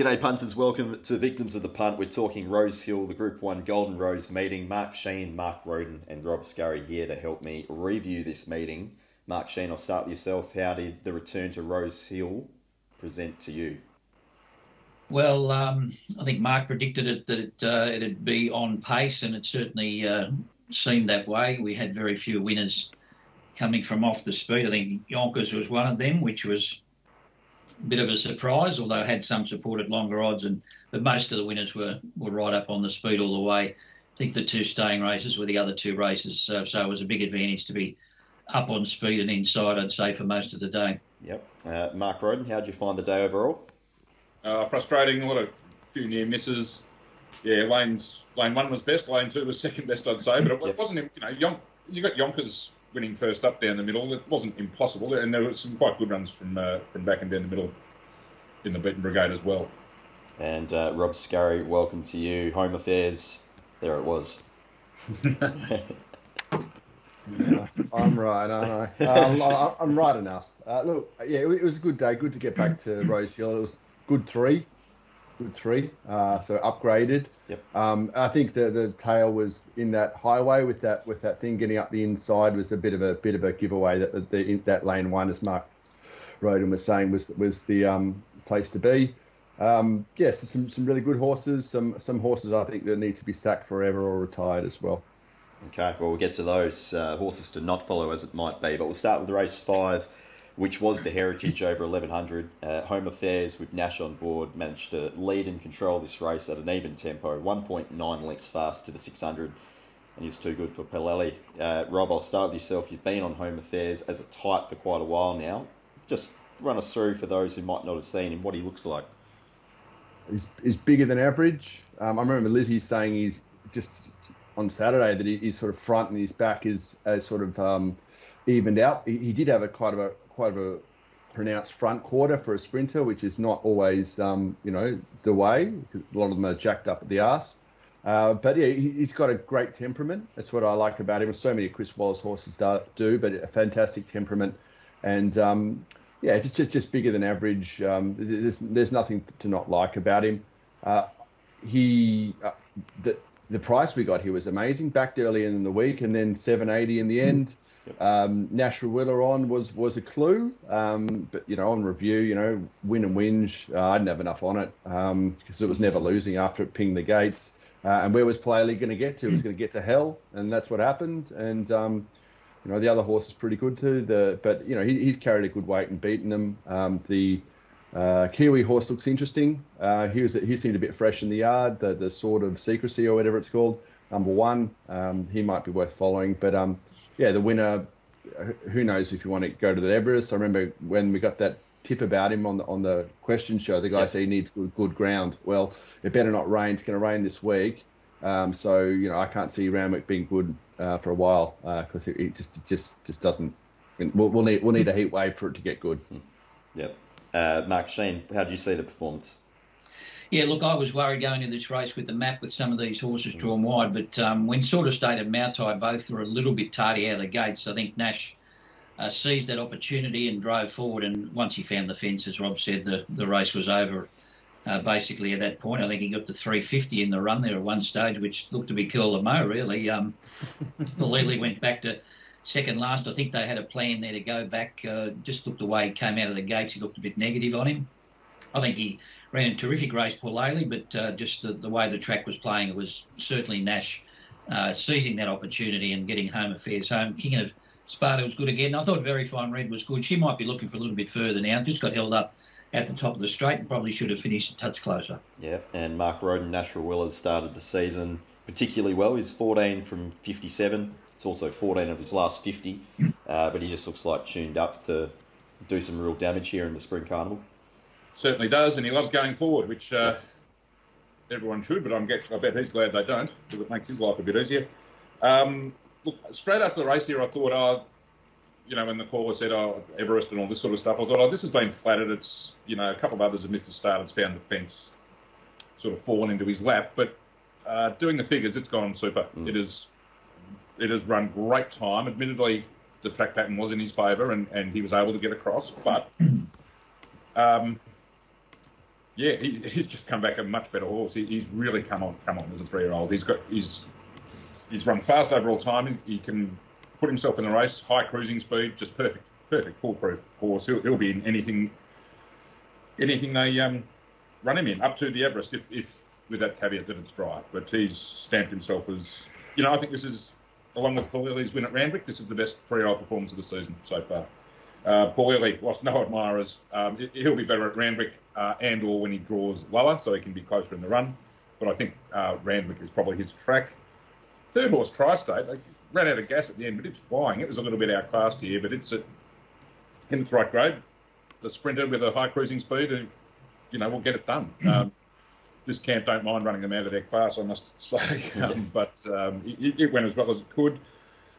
G'day punters, welcome to Victims of the Punt. We're talking Rose Hill, the Group 1 Golden Rose meeting. Mark Sheen, Mark Roden and Rob Scurry here to help me review this meeting. Mark Sheen, I'll start with yourself. How did the return to Rose Hill present to you? Well, um, I think Mark predicted it that it, uh, it'd be on pace, and it certainly uh, seemed that way. We had very few winners coming from off the speed. I think Yonkers was one of them, which was bit of a surprise, although had some support at longer odds. And but most of the winners were, were right up on the speed all the way. I think the two staying races were the other two races, so, so it was a big advantage to be up on speed and inside. I'd say for most of the day. Yep. Uh, Mark Roden, how did you find the day overall? Uh, frustrating, a lot of few near misses. Yeah, lanes lane one was best, lane two was second best, I'd say. But it, yep. wasn't, you know, Yon, you got Yonkers winning first up down the middle. It wasn't impossible, and there were some quite good runs from uh, from back and down the middle in the beaten brigade as well. And uh, Rob Scurry, welcome to you. Home affairs, there it was. yeah, I'm right, aren't I? Um, I'm right enough. Uh, look, yeah, it was a good day. Good to get back to Rose Hill. It was good three, good three. Uh, so upgraded. Yep. Um, I think the the tail was in that highway with that with that thing getting up the inside was a bit of a bit of a giveaway that the, the that lane one, as Mark Roden was saying, was was the um, place to be. Um, yes, some some really good horses. Some some horses I think that need to be sacked forever or retired as well. Okay, well we'll get to those uh, horses to not follow as it might be, but we'll start with race five which was the heritage over 1100. Uh, home Affairs with Nash on board managed to lead and control this race at an even tempo, 1.9 lengths fast to the 600, and he's too good for Pilelli. Uh, Rob, I'll start with yourself. You've been on Home Affairs as a type for quite a while now. Just run us through for those who might not have seen him what he looks like. He's, he's bigger than average. Um, I remember Lizzie saying he's just on Saturday that he, his sort of front and his back is as sort of um, evened out. He, he, did have a quite of a quite a pronounced front quarter for a sprinter, which is not always, um, you know, the way. A lot of them are jacked up at the arse. Uh, but yeah, he's got a great temperament. That's what I like about him. So many Chris Waller horses do, but a fantastic temperament, and um, yeah, just, just just bigger than average. Um, there's there's nothing to not like about him. Uh, he uh, the the price we got here was amazing. Backed early in the week, and then 780 in the end. Um, Nash Rawiller on was was a clue, um, but you know on review, you know win and whinge. Uh, I didn't have enough on it because um, it was never losing after it pinged the gates. Uh, and where was Playley going to get to? It was going to get to hell, and that's what happened. And um, you know the other horse is pretty good too. The but you know he, he's carried a good weight and beaten them. Um, the uh, Kiwi horse looks interesting. Uh, he was he seemed a bit fresh in the yard. The the sort of secrecy or whatever it's called number one. Um, he might be worth following. But um, yeah, the winner, who knows if you want to go to the Everest. I remember when we got that tip about him on the on the question show, the guy yep. said he needs good, good ground. Well, it better not rain. It's going to rain this week. Um, so you know, I can't see Randwick being good uh, for a while because uh, it, it, just it just just doesn't. We'll, we'll, need we'll need a heat wave for it to get good. Yep. Uh, Mark Sheen, how do you see the performance? Yeah, look, I was worried going into this race with the map with some of these horses drawn wide, but um, when sort of state and Moutai both were a little bit tardy out of the gates, I think Nash uh, seized that opportunity and drove forward. And once he found the fence, as Rob said, the, the race was over. Uh, basically, at that point, I think he got to 350 in the run there at one stage, which looked to be cool to Mo, really. Um, Lily went back to second last. I think they had a plan there to go back. Uh, just looked the way he came out of the gates, he looked a bit negative on him. I think he ran a terrific race, Paul Ailey, but uh, just the, the, way the track was playing, it was certainly Nash uh, seizing that opportunity and getting home affairs home. King of Sparta was good again. I thought Very Fine Red was good. She might be looking for a little bit further now. Just got held up at the top of the straight and probably should have finished a touch closer. Yeah, and Mark Roden, Nash Rawiller's started the season particularly well. He's 14 from 57. It's also 14 of his last 50, uh, but he just looks like tuned up to do some real damage here in the Spring Carnival certainly does, and he loves going forward, which uh, everyone should. But I'm get, I bet he's glad they don't because it makes his life a bit easier. Um, look, straight after the race here, I thought, oh, you know, when the caller said, oh, Everest and all this sort of stuff, I thought, oh, this has been flattered. It's, you know, a couple of others have missed the start. It's found the fence sort of fallen into his lap. But uh, doing the figures, it's gone super. Mm. It is, it has run great time. Admittedly, the track pattern was in his favour and, and he was able to get across, but um, yeah, he, he's just come back a much better horse. He, he's really come on, come on as a three-year-old. He's got he's he's run fast overall time. He can put himself in the race, high cruising speed, just perfect, perfect foolproof horse. He'll, he'll be in anything, anything they um, run him in, up to the Everest, if, if with that caveat that it's dry. But he's stamped himself as, you know, I think this is, along with Paul Lilley's win at Randwick, this is the best three-year-old performance of the season so far. Uh, lost no admirers. Um, he'll be better at Randwick uh, and or when he draws lower, so he can be closer in the run. But I think uh, Randwick is probably his track. Third horse, Tri-State, ran out of gas at the end, but it's flying. It was a little bit outclassed here, but it's a, in its right grade. The sprinter with a high cruising speed, and you know, will get it done. Um, this camp don't mind running them out of their class, I must say, um, but um, it, it, went as well as it could.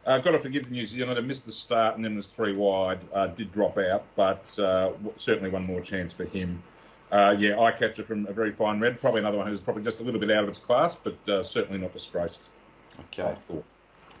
Uh, got to forgive the New Zealander, missed the start and then was three wide, uh, did drop out, but uh, certainly one more chance for him. Uh, yeah, eye catcher from a very fine red, probably another one who's probably just a little bit out of its class, but uh, certainly not disgraced. Okay. I thought.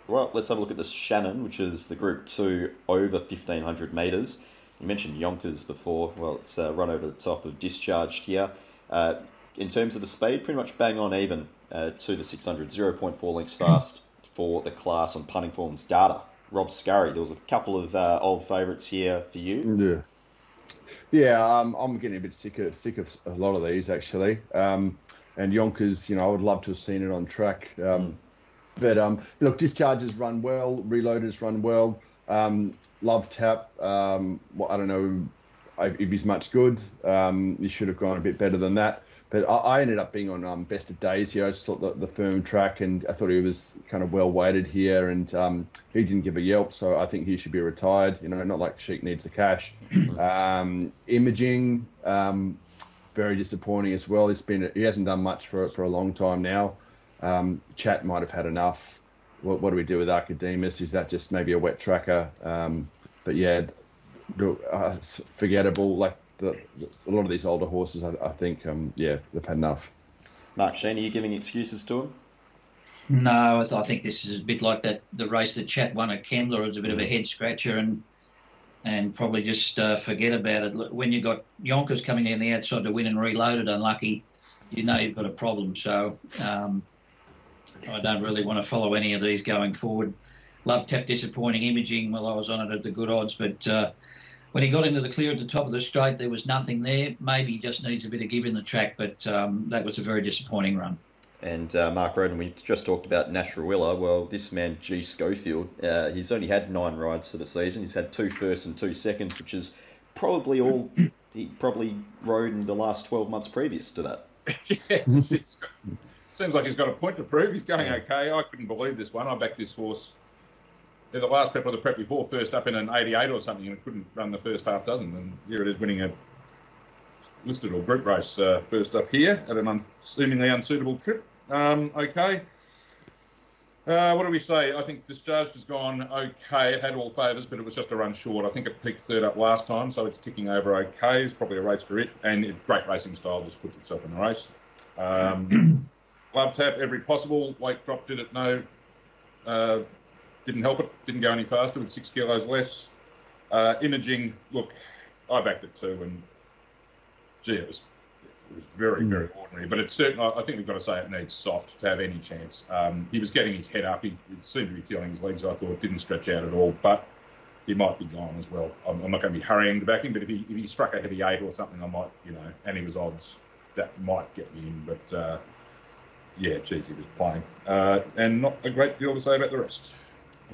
Well, let's have a look at the Shannon, which is the Group 2 over 1500 metres. You mentioned Yonkers before. Well, it's uh, run over the top of discharged here. Uh, in terms of the speed, pretty much bang on even uh, to the 600, 0.4 lengths fast for the class on punting forms data. Rob Scurry, there was a couple of uh, old favourites here for you. Yeah, yeah, um, I'm getting a bit sick of sick of a lot of these actually. Um, and Yonkers, you know, I would love to have seen it on track. Um, mm. But um, look, discharges run well, reloaders run well. Um, love tap. Um, well, I don't know if he's much good. Um, he should have gone a bit better than that. But I, I ended up being on um, best of days here. I just thought the, the firm track, and I thought he was kind of well weighted here, and um, he didn't give a yelp. So I think he should be retired. You know, not like Sheik needs the cash. Um, imaging, um, very disappointing as well. He's been he hasn't done much for for a long time now. Um, chat might have had enough. What, what, do we do with Archidemus? Is that just maybe a wet tracker? Um, but yeah, uh, forgettable. Like the, the, a lot of these older horses, I, I think, um, yeah, they've had enough. Mark Sheen, are you giving excuses to him? No, I, th- I, think this is a bit like that the race that Chat won at Kembla. It was a bit of a head scratcher and and probably just uh, forget about it. When you've got Yonkers coming down the outside to win and reloaded, unlucky, you know you've got a problem. So um, I don't really want to follow any of these going forward. Love tap disappointing imaging. Well, I was on it at the good odds, but uh, when he got into the clear at the top of the straight, there was nothing there. Maybe he just needs a bit of give in the track, but um, that was a very disappointing run. And uh, Mark Roden, we just talked about Nash Rawiller. Well, this man, G. Schofield, uh, he's only had nine rides for the season. He's had two firsts and two seconds, which is probably all he probably rode in the last 12 months previous to that. yes, seems like he's got a point to prove. He's going okay. I couldn't believe this one. I backed this horse yeah, the last prep or the prep before, first up in an 88 or something, and couldn't run the first half dozen. And here it is winning a listed or group race uh, first up here at an un- seemingly unsuitable trip. Um, okay. Uh, what do we say? I think discharged has gone okay. It had all favours, but it was just a run short. I think it peaked third up last time, so it's ticking over okay. It's probably a race for it, and it, great racing style just puts itself in the race. Um, love tap every possible. Weight drop did it no uh, didn't help it. Didn't go any faster with six kilos less. Uh, imaging, look, I backed it too, and gee, it was, it was very, mm. very ordinary. But it's certain. I think we've got to say it needs soft to have any chance. Um, he was getting his head up. He, he, seemed to be feeling his legs. I thought didn't stretch out at all, but he might be gone as well. I'm, I'm not going to be hurrying to back him, but if he if he struck a heavy eight or something, I might, you know, and he was odds, that might get me in. But uh, yeah, geez, he was playing, uh, and not a great deal to say about the rest.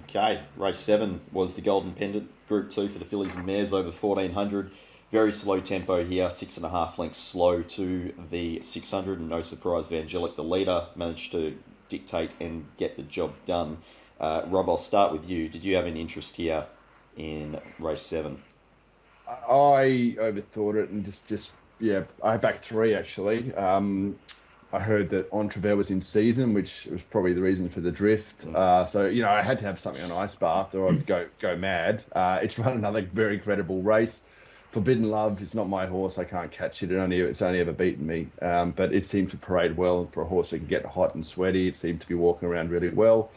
Okay, race seven was the Golden Pendant, Group Two for the fillies and mares over fourteen hundred. Very slow tempo here, six and a half lengths slow to the six hundred, and no surprise, Vangelic, the leader, managed to dictate and get the job done. Uh, Rob, I'll start with you. Did you have any interest here in race seven? I overthought it and just, just yeah, I backed three actually. Um, I heard that Entriviere was in season, which was probably the reason for the drift. Mm. Uh, so you know, I had to have something on Ice Bath, or I'd go go mad. Uh, it's run another very credible race. Forbidden Love is not my horse. I can't catch it. It only it's only ever beaten me. Um, but it seemed to parade well for a horse that can get hot and sweaty. It seemed to be walking around really well.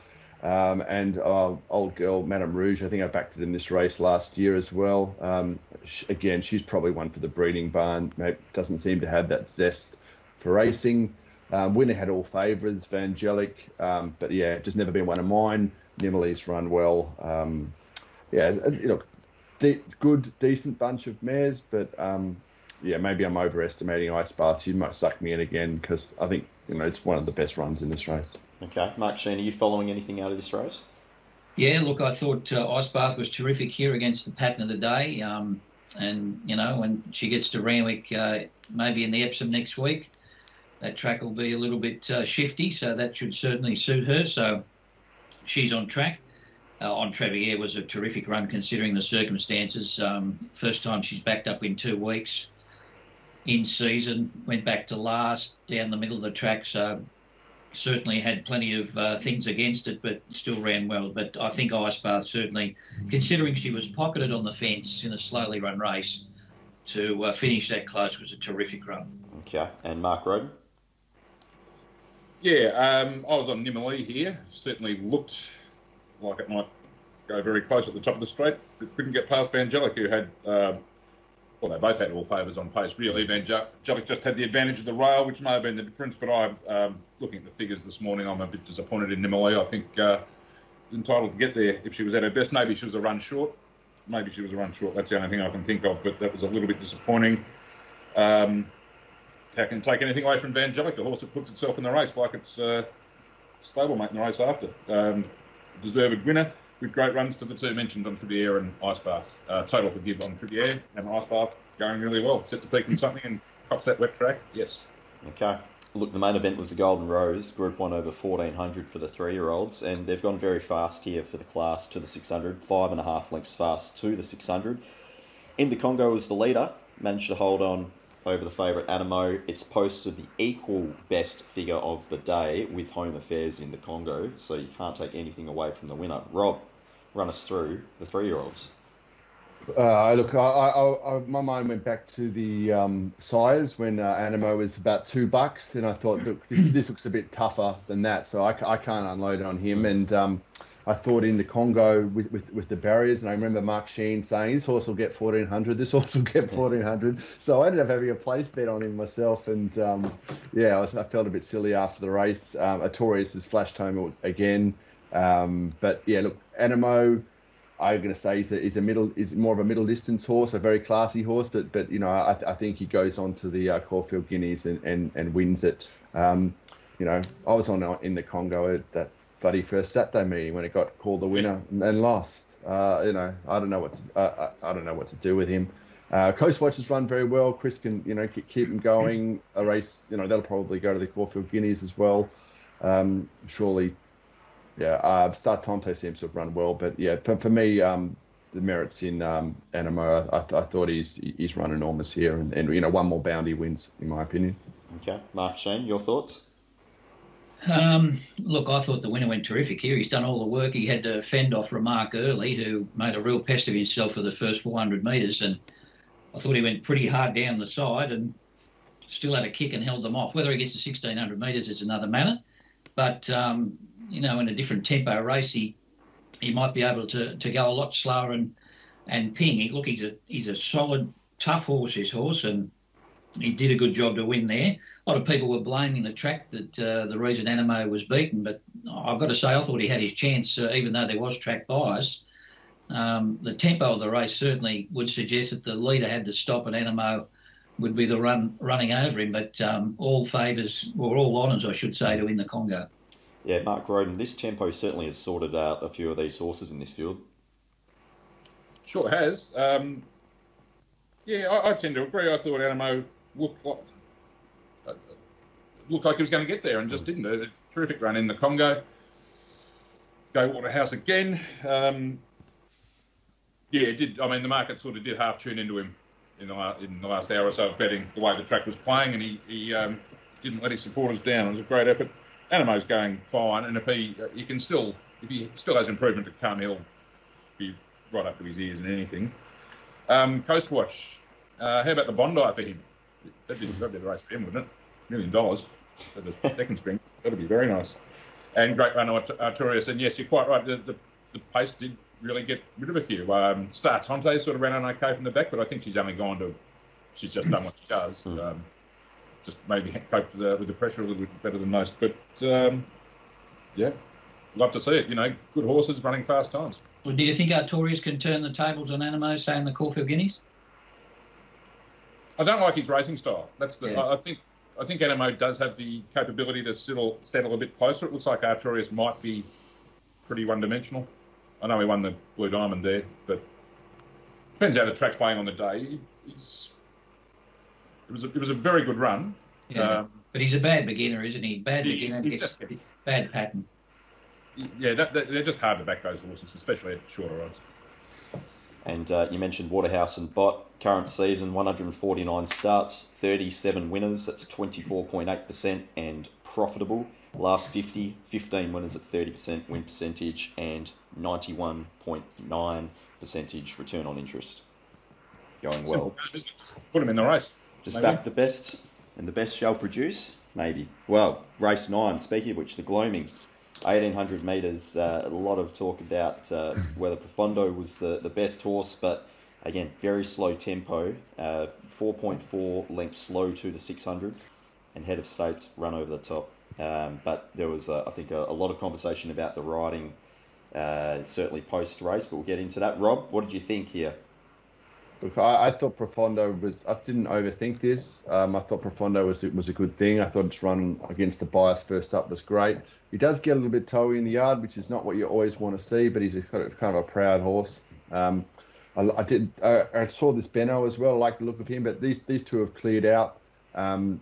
Um, and uh, old girl, Madame Rouge, I think I backed it in this race last year as well. Um, sh- again, she's probably one for the breeding barn. Maybe doesn't seem to have that zest for racing. Um, winner had all favourites, Vangelic, um, but yeah, just never been one of mine. Nimalee's run well. Um, yeah, look, de- good, decent bunch of mares, but um, yeah, maybe I'm overestimating Ice Bath. You might suck me in again because I think you know it's one of the best runs in this race. Okay, Mark Sheen, are you following anything out of this race? Yeah, look, I thought uh, Ice Bath was terrific here against the pattern of the day. Um, and, you know, when she gets to Randwick, uh, maybe in the Epsom next week, that track will be a little bit uh, shifty, so that should certainly suit her. So she's on track. Uh, Entriviere was a terrific run considering the circumstances. Um, first time she's backed up in two weeks in season, went back to last down the middle of the track, so certainly had plenty of uh, things against it, but still ran well. But I think Ice Bath certainly, considering she was pocketed on the fence in a slowly run race, to uh, finish that close was a terrific run. Okay, and Mark Roden? Yeah, um, I was on Nimalee here. Certainly looked like it might go very close at the top of the straight, but couldn't get past Vangelic, who had uh, well, they both had all favours on pace, really. Evangelic just had the advantage of the rail, which may have been the difference. But I'm um, looking at the figures this morning. I'm a bit disappointed in Nimalee. I think uh, entitled to get there if she was at her best. Maybe she was a run short. Maybe she was a run short. That's the only thing I can think of. But that was a little bit disappointing. Um, how can you take anything away from Vangelic, a horse that puts itself in the race like it's uh, stablemate in the race after? Um, deserved winner with great runs to the two mentioned Entriviere and Ice Bath. Uh, total forgive Entriviere and Ice Bath going really well. Set the peak in something and cops that wet track. Yes. Okay. Look, the main event was the Golden Rose, Group 1 over 1400 for the three year olds, and they've gone very fast here for the class to the 600, five and a half lengths fast to the 600. In the Congo was the leader, managed to hold on over the favourite Anamoe. It's posted the equal best figure of the day with home affairs in the Congo, so you can't take anything away from the winner. Rob, run us through the three year olds. Uh, look, I, I, I, my mind went back to the um, sires when uh, Anamoe was about two bucks, and I thought, look, this, this looks a bit tougher than that, so I, I can't unload it on him. And um, I thought in the Congo with, with, with, the barriers, and I remember Mark Sheen saying this horse will get 1400, this horse will get 1400. So I ended up having a place bet on him myself, and um, yeah, I, was, I, felt a bit silly after the race. Um, Artorias has flashed home again. Um, but yeah, look, Anamoe, I'm going to say he's a, he's a middle, is more of a middle distance horse, a very classy horse. But but you know, I, I think he goes on to the uh, Caulfield Guineas and, and, and wins it. Um, you know, I was on uh, in the Congo at that bloody first Saturday meeting when it got called the winner and, and lost. Uh, you know, I don't know what to, uh, I don't know what to do with him. Uh, Coast Watch has run very well. Chris can, you know, keep him going. A race, you know, that'll probably go to the Caulfield Guineas as well. Um, surely yeah, uh, Star Tonto seems to have run well, but yeah, for, for me, um, the merits in um, Anamoe, I, I, thought he's he's run enormous here, and, and you know one more bounty wins, in my opinion. Okay, Mark Sheen, your thoughts? Um, look, I thought the winner went terrific here. He's done all the work. He had to fend off Remark early, who made a real pest of himself for the first 400 metres, and I thought he went pretty hard down the side and still had a kick and held them off. Whether he gets to 1600 metres is another matter, but um, you know, in a different tempo race, he he might be able to, to go a lot slower and and ping. Look, he's a he's a solid, tough horse, his horse, and he did a good job to win there. A lot of people were blaming the track that uh, the reason Anamoe was beaten, but I've got to say I thought he had his chance, uh, even though there was track bias. Um, the tempo of the race certainly would suggest that the leader had to stop and Anamoe would be the run running over him, but um, all favours, or all honours, I should say, to win the Congo. Yeah, Mark Roden, this tempo certainly has sorted out a few of these horses in this field. Sure has. Um, yeah, I, I, tend to agree. I thought Anamoe looked like, uh, looked like he was going to get there and just didn't. A terrific run in the Congo. Go Waterhouse again. Um, yeah, it did. I mean, the market sort of did half tune into him in the, in the last hour or so of betting the way the track was playing, and he, he um, didn't let his supporters down. It was a great effort. Anamoe's going fine, and if he you can still if he still has improvement to come, he'll be right up to his ears in anything. Um, Coastwatch, uh, how about the Bondi for him? That'd be, that'd be the race for him, wouldn't it? Million dollars for the second string. That'd be very nice. and great runner Artorias. And yes, you're quite right. The, the, the pace did really get rid of a few. Um, Star Tonte sort of ran on okay from the back, but I think she's only gone to, she's just done what she does. Hmm. Um, just maybe coped with the, with the, pressure a little bit better than most. But um, yeah, love to see it. You know, good horses running fast times. Well, do you think Artorias can turn the tables on Anamoe, say in the Caulfield Guineas? I don't like his racing style. That's the. Yeah. I, I think I think Anamoe does have the capability to settle settle a bit closer. It looks like Artorias might be pretty one dimensional. I know he won the Blue Diamond there, but depends how the track's playing on the day. It's, it was a, it was a very good run. Yeah, um, but he's a bad beginner, isn't he? Bad beginner, he's, just gets, bad pattern. Yeah, that, that, they're just hard to back those horses, especially at shorter odds. And uh, you mentioned Waterhouse and Bott. Current season, 149 starts, 37 winners. That's 24.8% and profitable. Last 50, 15 winners at 30% win percentage and 91.9 percentage return on interest. Going well. Put them in the race. Just maybe. back the best, and the best shall produce. Maybe. Well, race nine. Speaking of which, the gloaming. 1800 metres, uh, a lot of talk about uh, whether Profondo was the, the best horse, but again, very slow tempo, uh, 4.4 lengths slow to the 600, and Head of States run over the top. Um, but there was, uh, I think, a, a, lot of conversation about the riding, uh, certainly post race, but we'll get into that. Rob, what did you think here? I, I, thought Profondo was. I didn't overthink this. Um, I thought Profondo was was a good thing. I thought its run against the bias first up was great. He does get a little bit toey in the yard, which is not what you always want to see. But he's a, kind of a proud horse. Um, I, I, did. I, I, saw this Benno as well. I like the look of him, but these these two have cleared out. Um,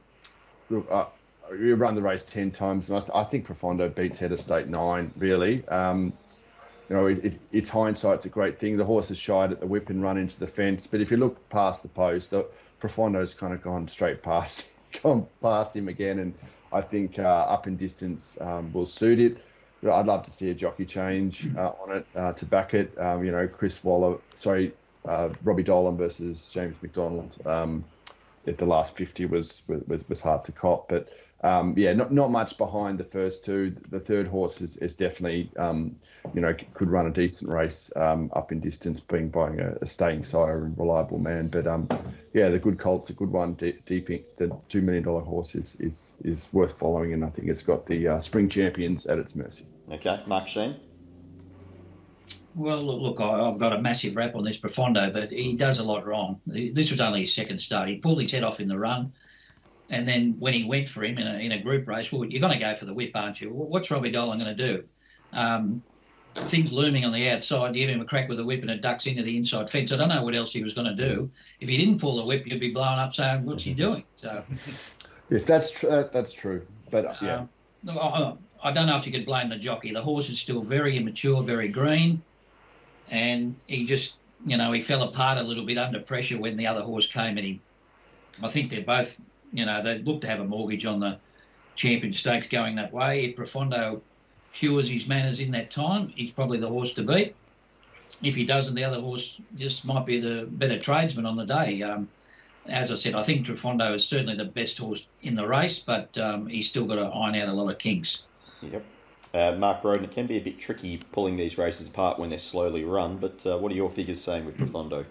look, uh, we run the race ten times, and I, I think Profondo beats Head of State nine. Really, um, you know, it, it, it's hindsight's a great thing. The horse has shied at the whip and run into the fence, but if you look past the post, the Profondo's kind of gone straight past, gone past him again, and I think uh, up in distance um, will suit it. I'd love to see a jockey change uh, on it uh, to back it. Um, you know, Chris Waller, sorry, uh, Robbie Dolan versus James McDonald. Um, at the last 50 was, was was hard to cop, but um, yeah, not not much behind the first two. The third horse is, is definitely, um, you know, could run a decent race um, up in distance, being by a, a, staying sire and reliable man. But um, yeah, the good Colt's a good one. Deep, deep the two million dollar horse is, is is worth following, and I think it's got the uh, spring champions at its mercy. Okay, Mark Sheen. Well, look, I've got a massive rap on this Profondo, but he does a lot wrong. This was only his second start. He pulled his head off in the run. And then when he went for him in a, in a group race, well, you're going to go for the whip, aren't you? what's Robbie Dolan going to do? Um, things looming on the outside. You give him a crack with the whip and it ducks into the inside fence. I don't know what else he was going to do. If he didn't pull the whip, you'd be blowing up saying, "What's he doing?" So, yes, that's tr- that's true. But uh, yeah, um, I, I don't know if you could blame the jockey. The horse is still very immature, very green, and he just, you know, he fell apart a little bit under pressure when the other horse came at him. I think they're both you know, they look to have a mortgage on the champion stakes going that way. If Profondo cures his manners in that time, he's probably the horse to beat. If he doesn't, the other horse just might be the better tradesman on the day. Um, as I said, I think Profondo is certainly the best horse in the race, but um, he's still got to iron out a lot of kinks. Yep. Uh, Mark Roden, it can be a bit tricky pulling these races apart when they're slowly run, but uh, what are your figures saying with Profondo?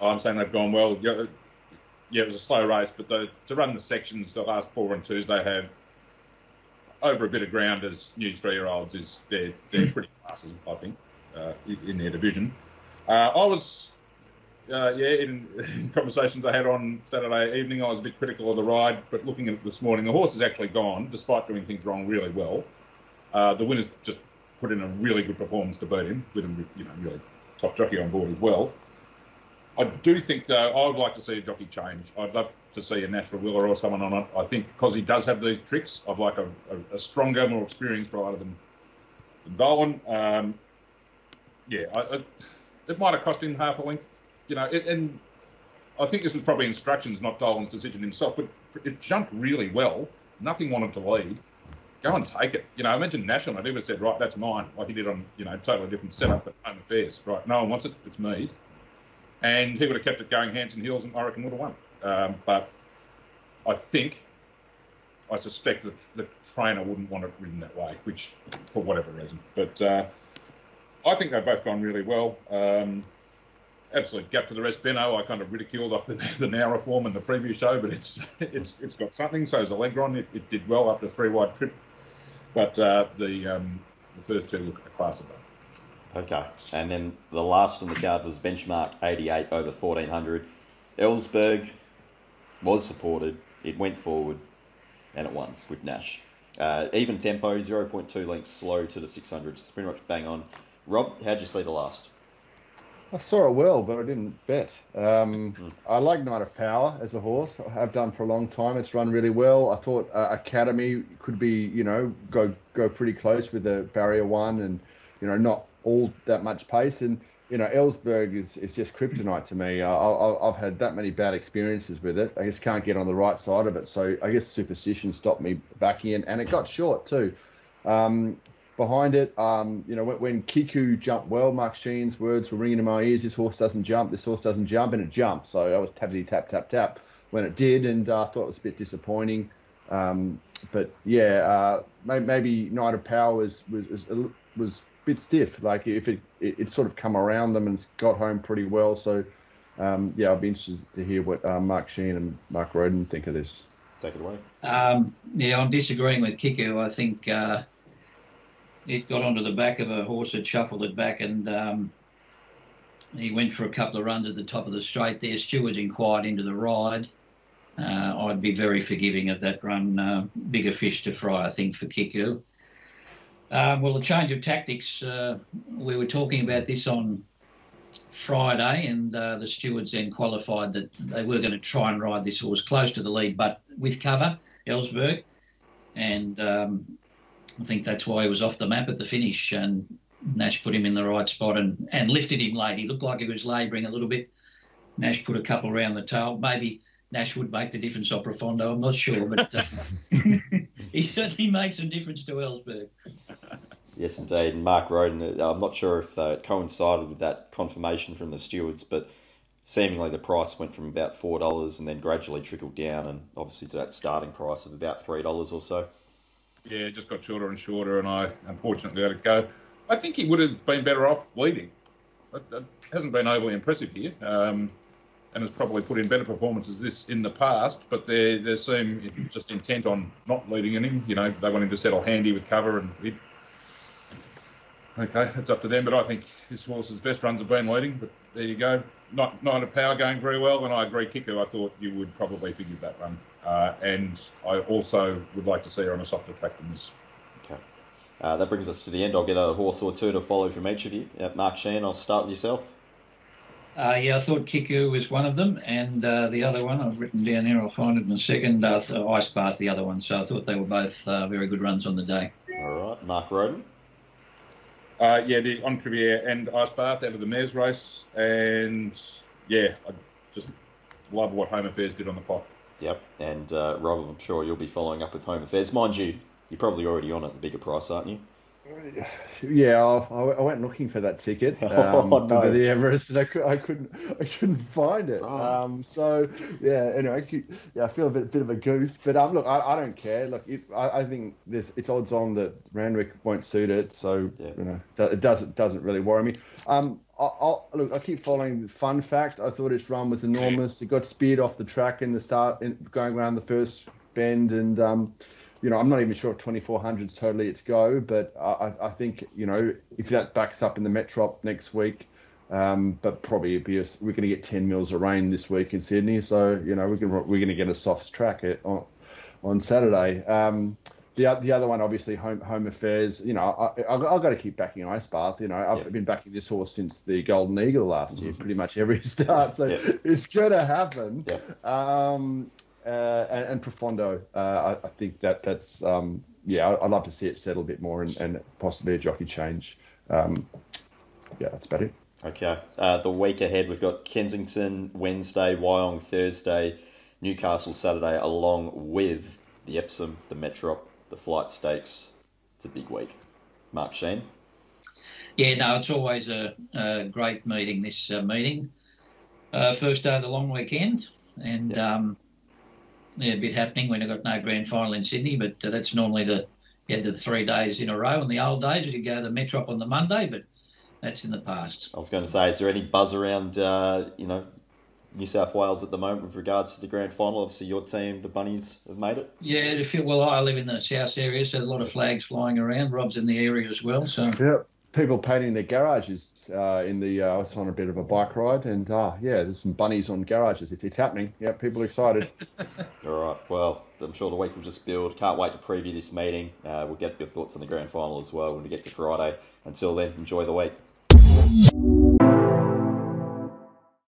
I'm saying they've gone well yeah, it was a slow race, but the, to run the sections, the last four and twos they have over a bit of ground as new three-year-olds is they're they're pretty classy, I think, uh, in their division. Uh, I was, uh, yeah, in, in, conversations I had on Saturday evening, I was a bit critical of the ride, but looking at it this morning, the horse has actually gone, despite doing things wrong really well. Uh, the winner's just put in a really good performance to beat him, with him, you know, really top jockey on board as well. I do think, though, I would like to see a jockey change. I'd love to see a Nash Rawiller or someone on it. I think because he does have these tricks, I'd like a, a, a stronger, more experienced rider than, than Dolan. Um, yeah, I, I, it might have cost him half a length, you know, it, and I think this was probably instructions, not Dolan's decision himself, but it jumped really well. Nothing wanted to lead. Go and take it. You know, I mentioned National. I never said, right, that's mine, like he did on, you know, totally different setup at Home Affairs. Right, no one wants it, it's me and he would have kept it going hands and heels, and I reckon would have won. Um, but I think I suspect that the trainer wouldn't want it ridden that way, which for whatever reason. But uh, I think they've both gone really well. Um, absolute gap to the rest. Benno, I kind of ridiculed off the, the now reform in the previous show, but it's it's it's got something. So is Alegron. It, it did well after a three wide trip, but uh, the um, the first two look a class above. Okay, and then the last on the card was benchmark 88 over 1400. Ellsberg was supported. It went forward, and it won with Nash. Uh, even tempo, 0.2 lengths slow to the 600s. Pretty much bang on. Rob, how'd you see the last? I saw it well, but I didn't bet. Um, I like Knight of Power as a horse. I have done for a long time. It's run really well. I thought uh, Academy could be, you know, go go pretty close with the barrier one, and you know, not all that much pace. And you know, Ellsberg is, is just kryptonite to me. I, I've had that many bad experiences with it. I just can't get on the right side of it. So I guess superstition stopped me backing in, and it got short too. Um, behind it. Um, you know, when, when, Kiku jumped well, Mark Sheen's words were ringing in my ears. This horse doesn't jump. This horse doesn't jump, and it jumped. So I was tappity tap tap tap when it did, and I uh, thought it was a bit disappointing. Um, but yeah, uh, maybe, Knight of Power was was was, was bit stiff. Like if it, it, it sort of come around them and got home pretty well. So um, yeah, I'd be interested to hear what uh, Mark Sheen and Mark Roden think of this. Take it away. Um, yeah, I'm disagreeing with Kiku. I think uh, it got onto the back of a horse that shuffled it back and um, he went for a couple of runs at the top of the straight there. Stewards inquired into the ride. Uh, I'd be very forgiving of that run. Uh, bigger fish to fry, I think, for Kiku. Um, well, the change of tactics, uh, we were talking about this on Friday, and uh, the stewards then qualified that they were going to try and ride this horse close to the lead, but with cover, Ellsberg. And um, I think that's why he was off the map at the finish, and Nash put him in the right spot and, and lifted him late. He looked like he was labouring a little bit. Nash put a couple around the tail. Maybe Nash would make the difference off Profondo. I'm not sure, but uh, he certainly makes some difference to Ellsberg. Yes, indeed. And Mark Roden, uh, I'm not sure if uh, it coincided with that confirmation from the stewards, but seemingly the price went from about $4 and then gradually trickled down, and obviously to that starting price of about $3 or so yeah, it just got shorter and shorter, and I unfortunately let it go. I think he would have been better off leading. It, it hasn't been overly impressive here, um, and has probably put in better performances this in the past. But they they seem just intent on not leading in him. You know, they want him to settle handy with cover and. Okay, it's up to them. But I think this horse's best runs have been leading. But there you go. Not Knight of Power going very well, and I agree, Kiku. I thought you would probably forgive that run. Uh, and I also would like to see her on a softer track than this. Okay. Uh, that brings us to the end. I'll get a horse or two to follow from each of you. Uh, Mark Sheen, I'll start with yourself. Uh, yeah, I thought Kiku was one of them, and uh, the other one I've written down here. I'll find it in a second. Uh, Ice Bath, the other one. So I thought they were both uh, very good runs on the day. All right, Mark Roden. Uh, yeah, the Entriviere and Ice Bath out of the Mares race, and yeah, I just love what Home Affairs did on the pot. Yep, and uh, Rob, I'm sure you'll be following up with Home Affairs. Mind you, you're probably already on at the bigger price, aren't you? Yeah, I, I went looking for that ticket oh, um, oh, no. the Everest, and I, I couldn't, I couldn't find it. Oh. Um, so yeah, anyway, yeah, I feel a bit, bit of a goose, but um, look, I, I don't care. Look, it, I, I think there's, it's odds on that Randwick won't suit it, so yeah. you know, it doesn't doesn't really worry me. Um, I'll, look, I keep following the fun fact. I thought its run was enormous. It got speared off the track in the start, in, going around the first bend, and um, you know, I'm not even sure if 2400 is totally its go, but I, I think you know if that backs up in the Metrop next week, um, but probably be a, we're going to get 10 mils of rain this week in Sydney, so you know we're going we're going to get a soft track at, on on Saturday. Um, the the other one, obviously, home home affairs. You know, I, I, have got to keep backing Ice Bath. You know, I've yeah. been backing this horse since the Golden Eagle last year, mm-hmm. pretty much every start. So yeah. it's going to happen. Yeah. Um, uh, and, and, Profondo, uh, I, I, think that that's um, yeah, I'd love to see it settle a bit more and, and possibly a jockey change. Um, yeah, that's about it. Okay. Uh, the week ahead, we've got Kensington Wednesday, Wyong Thursday, Newcastle Saturday, along with the Epsom, the Metrop, the flight stakes. It's a big week. Mark Sheen. Yeah, no, it's always a, a great meeting. This uh, meeting, uh, first day of the long weekend, and yeah. um, yeah, a bit happening when I got no grand final in Sydney, but uh, that's normally the you had the three days in a row. In the old days, you go to the Metrop on the Monday, but that's in the past. I was going to say, is there any buzz around, uh, you know, New South Wales at the moment with regards to the grand final? Obviously, your team, the Bunnies, have made it. Yeah, if you, well, I live in the south area, so a lot of flags flying around. Rob's in the area as well, so Yeah, people painting their garages uh, in the. Uh, I was on a bit of a bike ride, and uh, yeah, there's some bunnies on garages. It's, it's happening. Yeah, people are excited. All right. Well, I'm sure the week will just build. Can't wait to preview this meeting. Uh, we'll get your thoughts on the grand final as well when we get to Friday. Until then, enjoy the week.